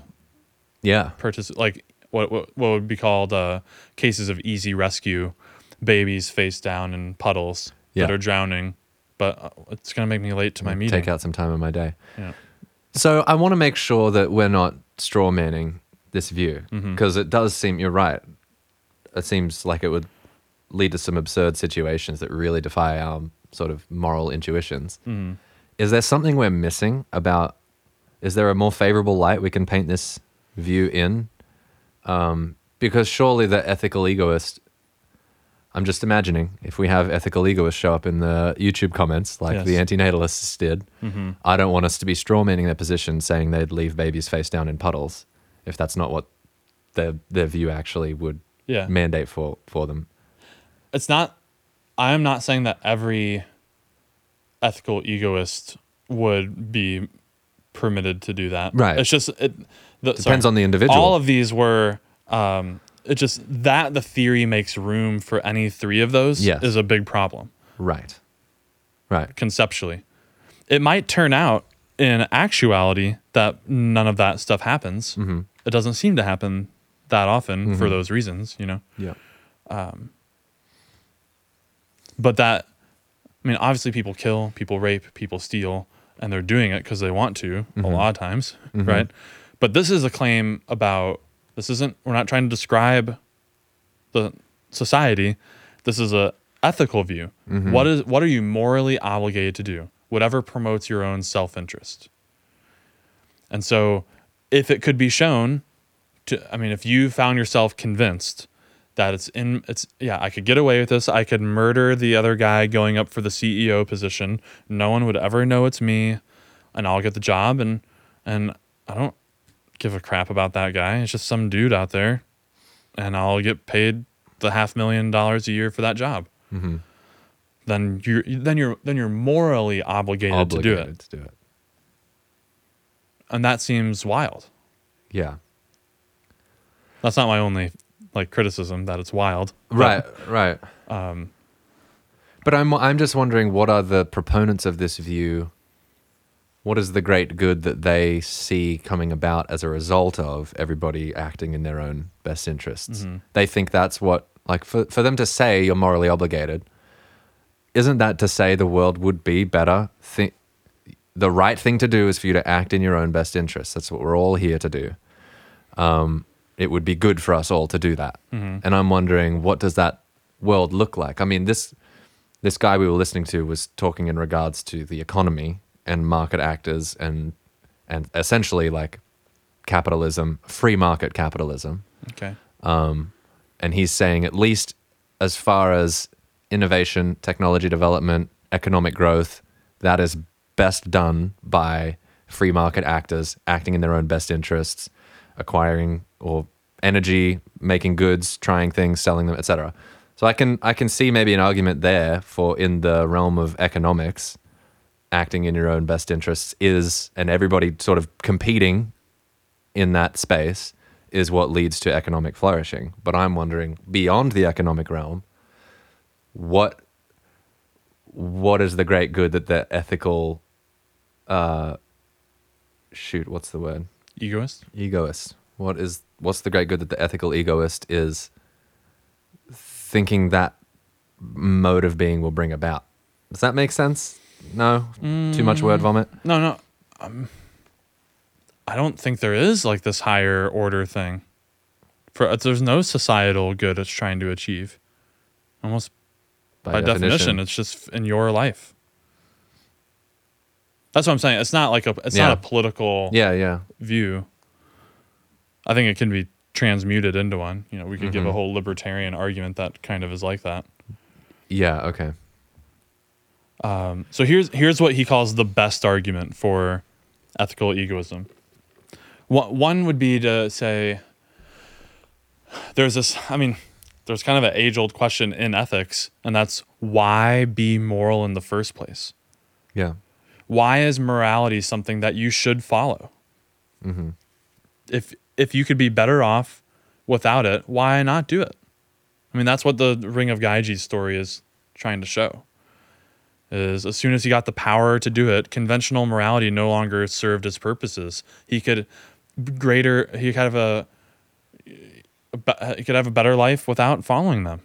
Yeah. partic- like what, what what would be called uh, cases of easy rescue, babies face down in puddles Yeah. that are drowning, but uh, it's gonna make me late to my meeting. Take out some time in my day. Yeah. So I want to make sure that we're not straw manning this view Mm-hmm. because it does seem you're right. It seems like it would lead to some absurd situations that really defy our sort of moral intuitions. Mm-hmm. Is there something we're missing about? Is there a more favorable light we can paint this view in? Um, because surely the ethical egoist. I'm just imagining if we have ethical egoists show up in the YouTube comments like Yes. the antinatalists did. Mm-hmm. I don't want us to be strawmanning their position, saying they'd leave babies face down in puddles, if that's not what their their view actually would Yeah, mandate for for them. it's not. I am not saying that every ethical egoist would be permitted to do that. Right. It's just it the, Depends on the individual. All of these were. Um, it just that the theory makes room for any three of those Yes. is a big problem. Right, right, conceptually. It might turn out in actuality that none of that stuff happens. Mm-hmm. It doesn't seem to happen that often for mm-hmm. those reasons, you know. yeah, um, But that, I mean, obviously people kill, people rape, people steal, and they're doing it because they want to a mm-hmm. lot of times, mm-hmm. right? But this is a claim about this isn't. We're not trying to describe the society. This is a ethical view. What is what are you morally obligated to do? Whatever promotes your own self interest. And so, if it could be shown, to I mean, if you found yourself convinced that it's in it's yeah, I could get away with this. I could murder the other guy going up for the CEO position. No one would ever know it's me, and I'll get the job. And and I don't give a crap about that guy. It's just some dude out there, and I'll get paid the half million dollars a year for that job. mm-hmm. Then you're then you're then you're morally obligated, to do it, obligated to do it. And that seems wild. Yeah, That's not my only like criticism that it's wild. but, right, right. Um, But I'm I'm just wondering what are the proponents of this view? What is the great good that they see coming about as a result of everybody acting in their own best interests? Mhm. They think that's what like for for them to say you're morally obligated. Isn't that to say the world would be better? Think the right thing to do is for you to act in your own best interest. That's what we're all here to do. Um, it would be good for us all to do that. Mhm. And I'm wondering, what does that world look like? I mean, this this guy we were listening to was talking in regards to the economy and market actors and and essentially like capitalism, free market capitalism. okay. Um, and he's saying at least as far as innovation, technology development, economic growth, that is best done by free market actors acting in their own best interests, acquiring or energy, making goods, trying things, selling them, etc. So I can I can see maybe an argument there for in the realm of economics, acting in your own best interests is and everybody sort of competing in that space is what leads to economic flourishing. But I'm wondering beyond the economic realm, what what is the great good that the ethical uh shoot what's the word Egoist? egoist what is what's the great good that the ethical egoist is thinking that mode of being will bring about does that make sense no too much word vomit No, no. Um, I don't think there is like this higher order thing. For uh, there's no societal good it's trying to achieve. Almost by, definition. it's just in your life. That's what I'm saying. It's not like a it's Yeah. not a political yeah yeah view. I think it can be transmuted into one. You know, we could give a whole libertarian argument that kind of is like that. yeah okay Um, so here's here's what he calls the best argument for ethical egoism. One one would be to say there's this. I mean, there's kind of an age old question in ethics, and that's why be moral in the first place. yeah Why is morality something that you should follow? Mm-hmm. If if you could be better off without it, why not do it? I mean, that's what the Ring of Gyges story is trying to show. Is as soon as he got the power to do it, conventional morality no longer served his purposes. He could greater. He could have a. a He could have a better life without following them.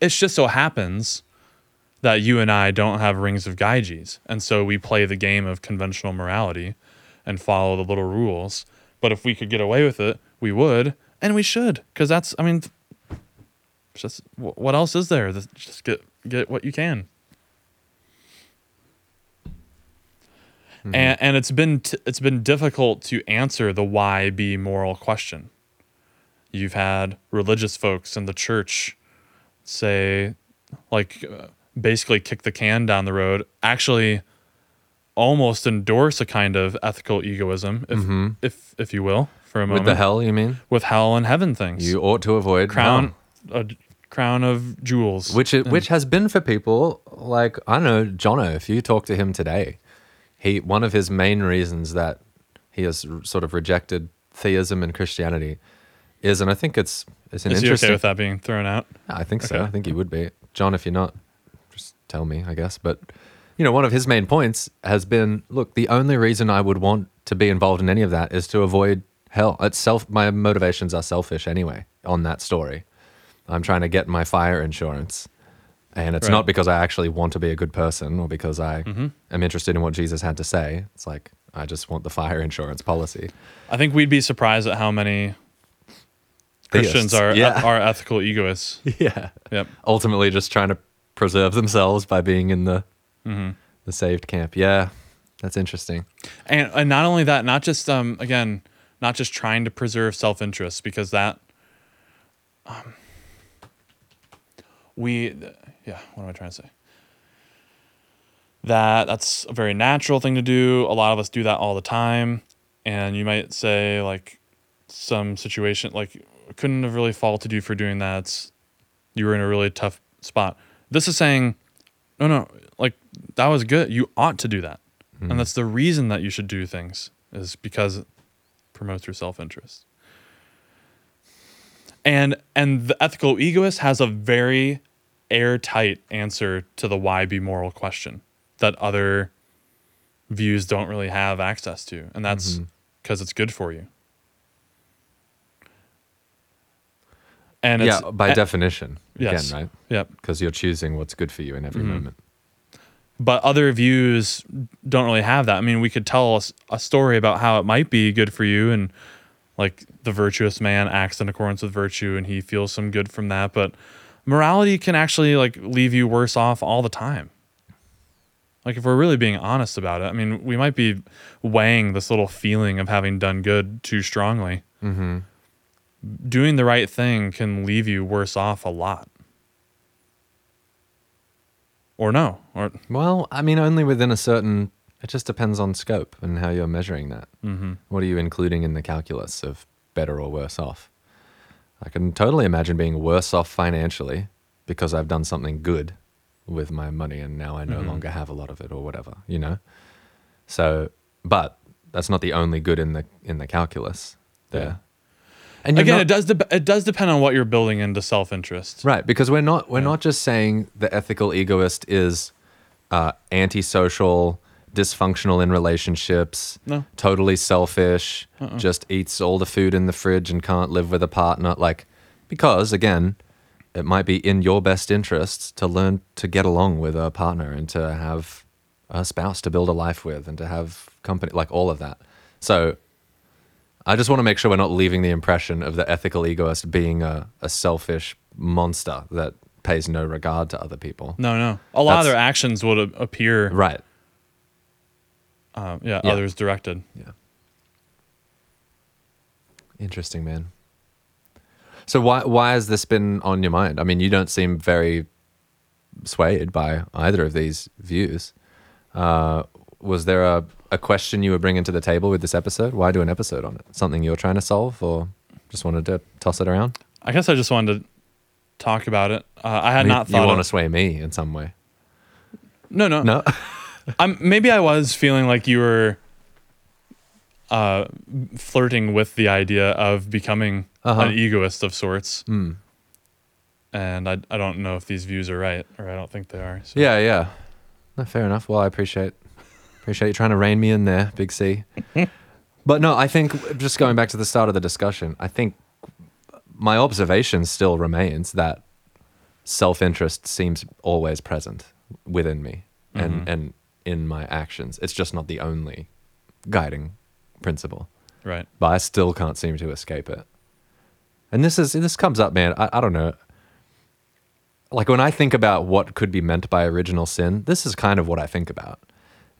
It just so happens that you and I don't have rings of Gyges, and so we play the game of conventional morality and follow the little rules. But if we could get away with it, we would, and we should, because that's. I mean, just what else is there? Just get get what you can. And and it's been t- it's been difficult to answer the why be moral question. You've had religious folks in the church say, like, uh, basically kick the can down the road. Actually, almost endorse a kind of ethical egoism, if mm-hmm. if if you will, for a moment with the hell you mean with hell and heaven things. you ought to avoid crown hell. a crown of jewels. which it, which has been for people like I don't know Jono. If you talk to him today, he one of his main reasons that he has r- sort of rejected theism and Christianity is, and I think it's it's an is he interesting. okay with that being thrown out? I think so. Okay. I think he would be. John, if you're not, tell me, I guess. But, you know, one of his main points has been look, the only reason I would want to be involved in any of that is to avoid hell. It's self, my motivations are selfish anyway on that story. I'm trying to get my fire insurance. And it's Right. not because I actually want to be a good person or because I Mm-hmm. am interested in what Jesus had to say. It's like, I just want the fire insurance policy. I think we'd be surprised at how many Christians Theists. are Yeah. are ethical egoists. yeah. Yep. ultimately just trying to preserve themselves by being in the Mm-hmm. the saved camp. Yeah, that's interesting. And and not only that, not just um again, not just trying to preserve self interest because that um we yeah, what am I trying to say? That that's a very natural thing to do. A lot of us do that all the time. And you might say like some situation like couldn't have really faulted you for doing that. It's, you were in a really tough spot. This is saying, no, no, like that was good. You ought to do that. And hmm. that's the reason that you should do things is because it promotes your self-interest. And and the ethical egoist has a very airtight answer to the why be moral question that other views don't really have access to. And that's mm-hmm. because it's good for you. And it's, yeah, by a- definition, yes. again, right? Yep. Because you're choosing what's good for you in every Mm-hmm. moment. but other views don't really have that. I mean, we could tell us a story about how it might be good for you, and like the virtuous man acts in accordance with virtue, and he feels some good from that. But morality can actually like leave you worse off all the time. Like if we're really being honest about it, I mean, we might be weighing this little feeling of having done good too strongly. Mm-hmm. Doing the right thing can leave you worse off a lot. Or no, or Well, I mean, only within a certain. It just depends on scope and how you're measuring that. mm-hmm. What are you including in the calculus of better or worse off? I can totally imagine being worse off financially because I've done something good with my money and now I no Mhm. longer have a lot of it or whatever, you know? So, but that's not the only good in the in the calculus there. And Again, not- it does dep it does depend on what you're building into self interest. Right, because we're not we're Yeah. not just saying the ethical egoist is uh, antisocial, dysfunctional in relationships, No. totally selfish, Uh-uh. just eats all the food in the fridge and can't live with a partner. Like, because again, it might be in your best interests to learn to get along with a partner and to have a spouse to build a life with and to have company, like all of that. So. I just want to make sure we're not leaving the impression of the ethical egoist being a, a selfish monster that pays no regard to other people. No, no. A lot of their actions would a- appear, Right. um, yeah, Yeah. others directed. Yeah. Interesting, man. So why why has this been on your mind? I mean, you don't seem very swayed by either of these views. Uh, was there a, a question you were bringing to the table with this episode? Why do an episode on it? Something you were trying to solve, or just wanted to toss it around? I guess I just wanted to talk about it. Uh, I had You- not you thought. want to sway me in some way? no, no, No. I'm maybe I was feeling like you were uh, flirting with the idea of becoming Uh-huh. an egoist of sorts, Hmm. and I I don't know if these views are right, or I don't think they are. So. Yeah, yeah. No, fair enough. Well, I appreciate appreciate you trying to rein me in there, Big C. but no, I think just going back to the start of the discussion, I think my observation still remains that self-interest seems always present within me and Mhm. and in my actions. It's just not the only guiding principle, Right. but I still can't seem to escape it. And this is this comes up, man. I, I don't know like when I think about what could be meant by original sin, this is kind of what I think about.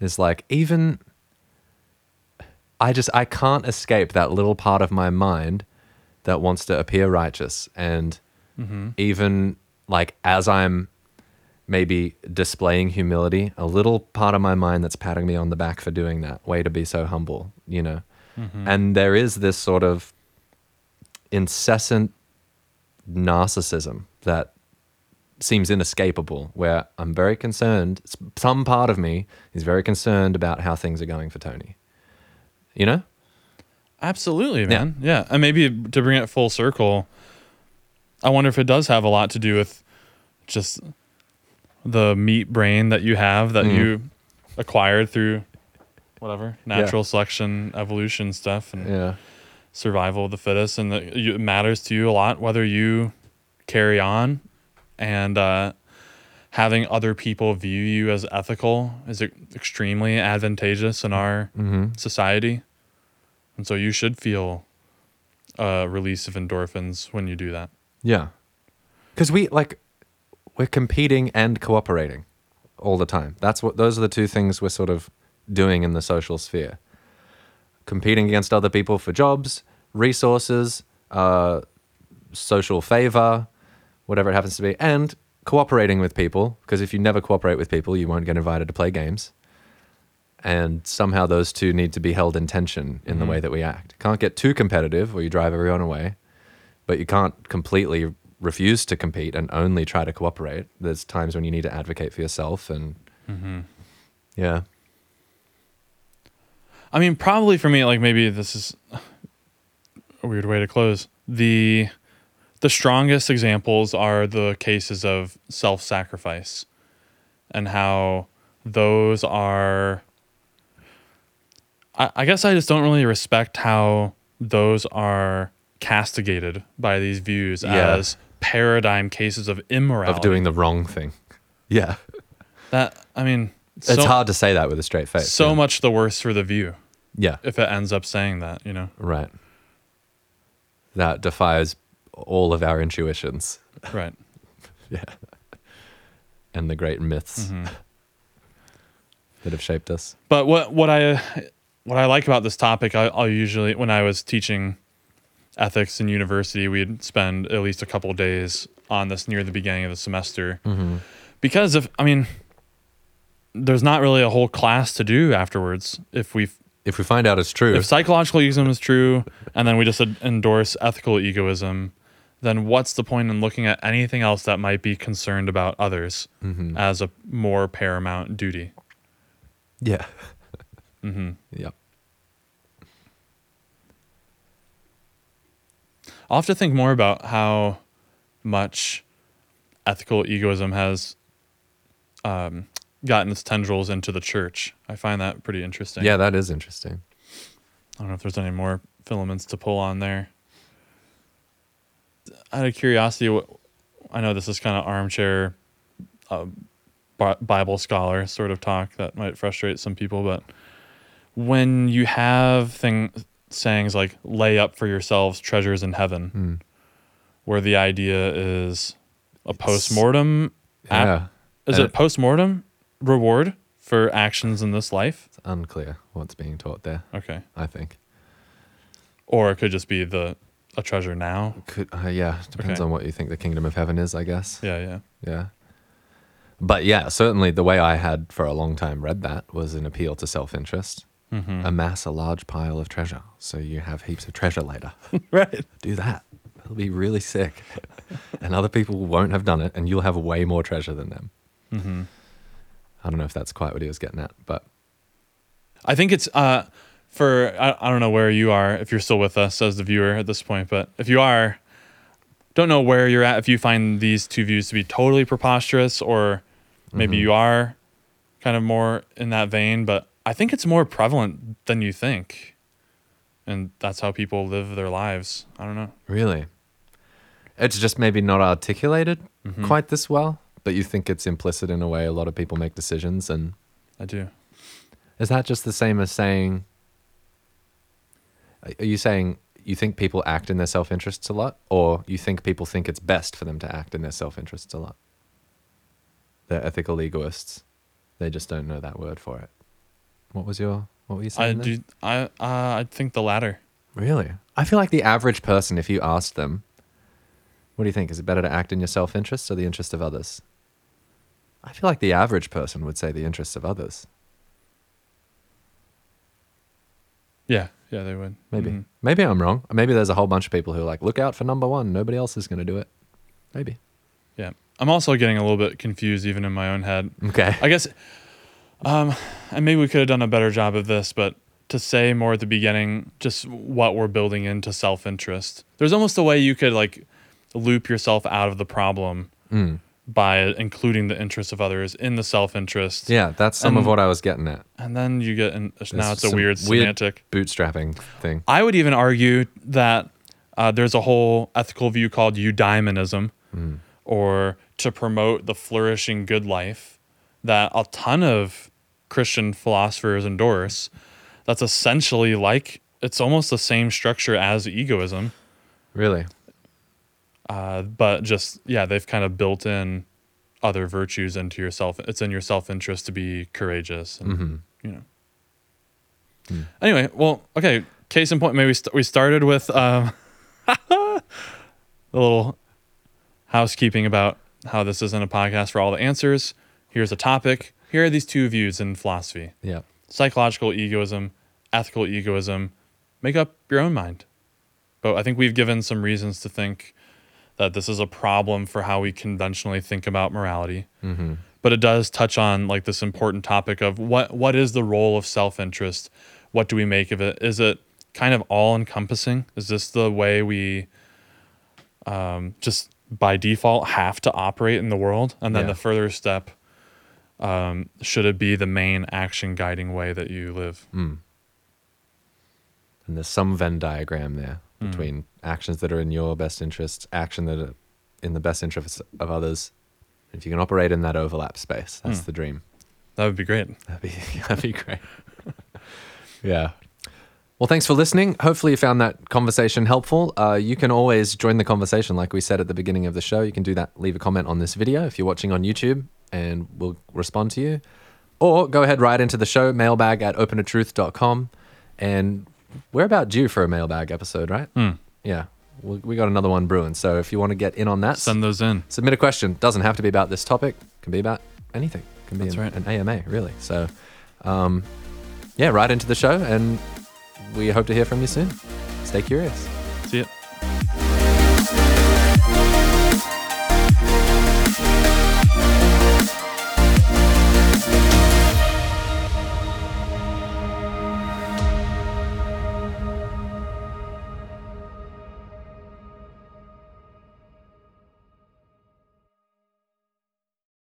It's like even I just I can't escape that little part of my mind that wants to appear righteous and Mm-hmm. even like as I'm maybe displaying humility, a little part of my mind that's patting me on the back for doing that. Way to be so humble, you know. Mm-hmm. And there is this sort of incessant narcissism that seems inescapable where I'm very concerned. Some part of me is very concerned about how things are going for Tony. You know? Absolutely, man. Yeah. And maybe to bring it full circle, I wonder if it does have a lot to do with just the meat brain that you have that Mm. you acquired through whatever natural selection, evolution stuff, and Yeah. survival of the fittest. And that it matters to you a lot whether you carry on and uh, having other people view you as ethical is extremely advantageous in our Mm-hmm. society. And so you should feel a release of endorphins when you do that. Yeah. Because we like we're competing and cooperating all the time. That's what those are the two things we're sort of doing in the social sphere. Competing against other people for jobs, resources, uh, social favor, whatever it happens to be, and cooperating with people. Because if you never cooperate with people, you won't get invited to play games. And somehow those two need to be held in tension in the Mhm. way that we act. Can't get too competitive or you drive everyone away but you can't completely refuse to compete and only try to cooperate. There's times when you need to advocate for yourself, and Mm-hmm. yeah, I mean, probably for me, like maybe this is a weird way to close. The the strongest examples are the cases of self-sacrifice and how those are I, I guess I just don't really respect how those are castigated by these views Yeah. as paradigm cases of immorality. of doing the wrong thing. Yeah, that I mean it's hard to say that with a straight face. so yeah. much the worse for the view Yeah, if it ends up saying that, you know. right. That defies all of our intuitions Right. Yeah. And the great myths Mhm. that have shaped us. But what what I what I like about this topic, I, I'll usually when I was teaching ethics in university, we'd spend at least a couple of days on this near the beginning of the semester Mm-hmm. because if I mean, there's not really a whole class to do afterwards if we If we find out it's true, if psychological egoism is true and then we just endorse ethical egoism. Then what's the point in looking at anything else that might be concerned about others Mhm. as a more paramount duty? yeah, hmm yep. I'll have to think more about how much ethical egoism has um, gotten its tendrils into the church. I find that pretty interesting. Yeah, that is interesting. I don't know if there's any more filaments to pull on there. Out of curiosity, what, I know this is kind of armchair uh, Bible scholar sort of talk that might frustrate some people, but when you have thing sayings like "lay up for yourselves treasures in heaven," Hmm. where the idea is a post mortem, Yeah, is And- it post mortem reward for actions in this life? it's unclear what's being taught there. Okay, I think. or it could just be the a treasure now. Could uh, yeah, depends Okay. on what you think the kingdom of heaven is, I guess. Yeah, yeah. Yeah. But yeah, certainly the way I had for a long time read that was an appeal to self-interest. Mm-hmm. Amass a large pile of treasure, so you have heaps of treasure later. right. Do that. It'll be really sick, and other people won't have done it, and you'll have way more treasure than them. Mm-hmm. I don't know if that's quite what he was getting at, but I think it's uh for I, I don't know where you are if you're still with us as the viewer at this point, but if you are, don't know where you're at if you find these two views to be totally preposterous or maybe Mhm. you are kind of more in that vein, but I think it's more prevalent than you think. And that's how people live their lives. I don't know. really, it's just maybe not articulated Mhm. quite this well. But you think it's implicit in a way a lot of people make decisions, and I do. Is that just the same as saying? Are you saying you think people act in their self interests a lot, or you think people think it's best for them to act in their self interests a lot? They're ethical egoists. They just don't know that word for it. What was your what were you I saying? there? do I uh I think the latter. Really? I feel like the average person, if you asked them, what do you think? Is it better to act in your self interest or the interest of others? I feel like the average person would say the interests of others. Yeah, yeah, they would. Maybe. Mhm. Maybe I'm wrong. Maybe there's a whole bunch of people who are like, look out for number one. Nobody else is going to do it. Maybe. Yeah. I'm also getting a little bit confused even in my own head. Okay. I guess, um, and maybe we could have done a better job of this, but to say more at the beginning, just what we're building into self interest. There's almost a way you could like loop yourself out of the problem Mm. By including the interests of others in the self interest. Yeah, that's some of what I was getting at. And then you get, in, now it's a some weird weird- semantic. Bootstrapping thing. I would even argue that uh, there's a whole ethical view called eudaimonism, Mm. or to promote the flourishing good life, that a ton of Christian philosophers endorse. That's essentially like it's almost the same structure as egoism, Really? Uh, but just yeah, they've kind of built in other virtues into yourself. It's in your self interest to be courageous, and hmm you know. Hmm. Anyway, well, okay. Case in point, maybe we, st- we started with um, a little housekeeping about how this isn't a podcast for all the answers. Here's a topic. Here are these two views in philosophy: Yeah. psychological egoism, ethical egoism. Make up your own mind. But I think we've given some reasons to think that this is a problem for how we conventionally think about morality. Hmm but it does touch on like this important topic of what what is the role of self-interest? What do we make of it? Is it kind of all encompassing is this the way we um, just by default have to operate in the world? And then Yeah. the further step um, should it be the main action guiding way that you live? Mm. And there's some Venn diagram there Mm. between actions that are in your best interest, action that are in the best interest of others. If you can operate in that overlap space, that's Mm. the dream. that would be great That'd be that'd be great. yeah. Well, thanks for listening. Hopefully, you found that conversation helpful. Uh, you can always join the conversation, like we said at the beginning of the show. You can do that. Leave a comment on this video if you're watching on YouTube, and we'll respond to you. Or go ahead write into the show, mailbag at openatruth.com. And we're about due for a mailbag episode, right? Hmm. Yeah. We, we got another one brewing. So if you want to get in on that, send those in submit a question. Doesn't have to be about this topic. Can be about anything. Can be That's an, right. an AMA, really. So, um, yeah, write into the show, and we hope to hear from you soon. Stay curious.